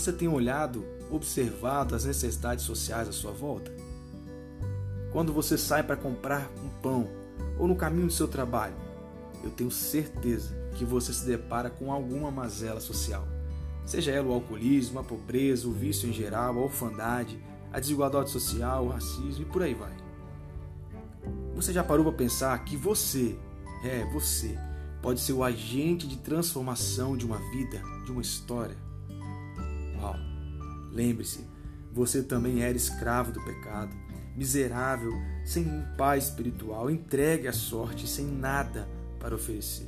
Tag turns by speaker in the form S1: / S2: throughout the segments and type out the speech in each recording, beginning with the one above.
S1: Você tem olhado, observado as necessidades sociais à sua volta? Quando você sai para comprar um pão ou no caminho do seu trabalho, eu tenho certeza que você se depara com alguma mazela social. Seja ela o alcoolismo, a pobreza, o vício em geral, a orfandade, a desigualdade social, o racismo e por aí vai. Você já parou para pensar que você, é, você, pode ser o agente de transformação de uma vida, de uma história? Lembre-se, você também era escravo do pecado, miserável, sem um pai espiritual, entregue à sorte, sem nada para oferecer.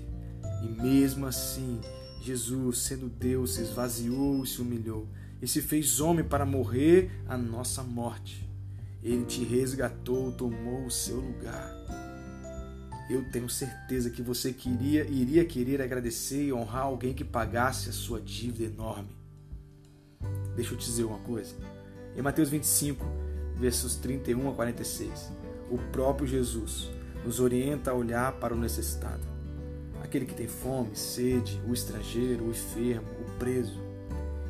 S1: E mesmo assim, Jesus, sendo Deus, se esvaziou e se humilhou e se fez homem para morrer a nossa morte. Ele te resgatou, tomou o seu lugar. Eu tenho certeza que você queria, iria querer agradecer e honrar alguém que pagasse a sua dívida enorme. Deixa eu te dizer uma coisa. Em Mateus 25, versos 31 a 46, o próprio Jesus nos orienta a olhar para o necessitado, aquele que tem fome, sede, o estrangeiro, o enfermo, o preso,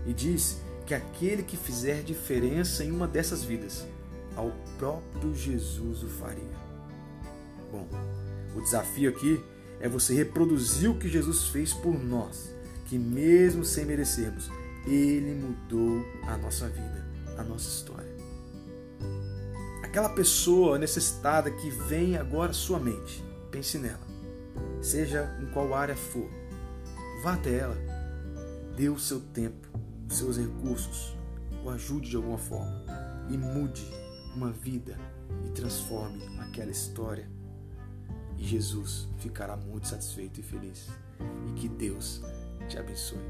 S1: e diz que aquele que fizer diferença em uma dessas vidas, ao próprio Jesus o faria. Bom, o desafio aqui é você reproduzir o que Jesus fez por nós, que mesmo sem merecermos, ele mudou a nossa vida, a nossa história. Aquela pessoa necessitada que vem agora à sua mente, pense nela, seja em qual área for, vá até ela, dê o seu tempo, os seus recursos, o ajude de alguma forma e mude uma vida e transforme aquela história. E Jesus ficará muito satisfeito e feliz. E que Deus te abençoe.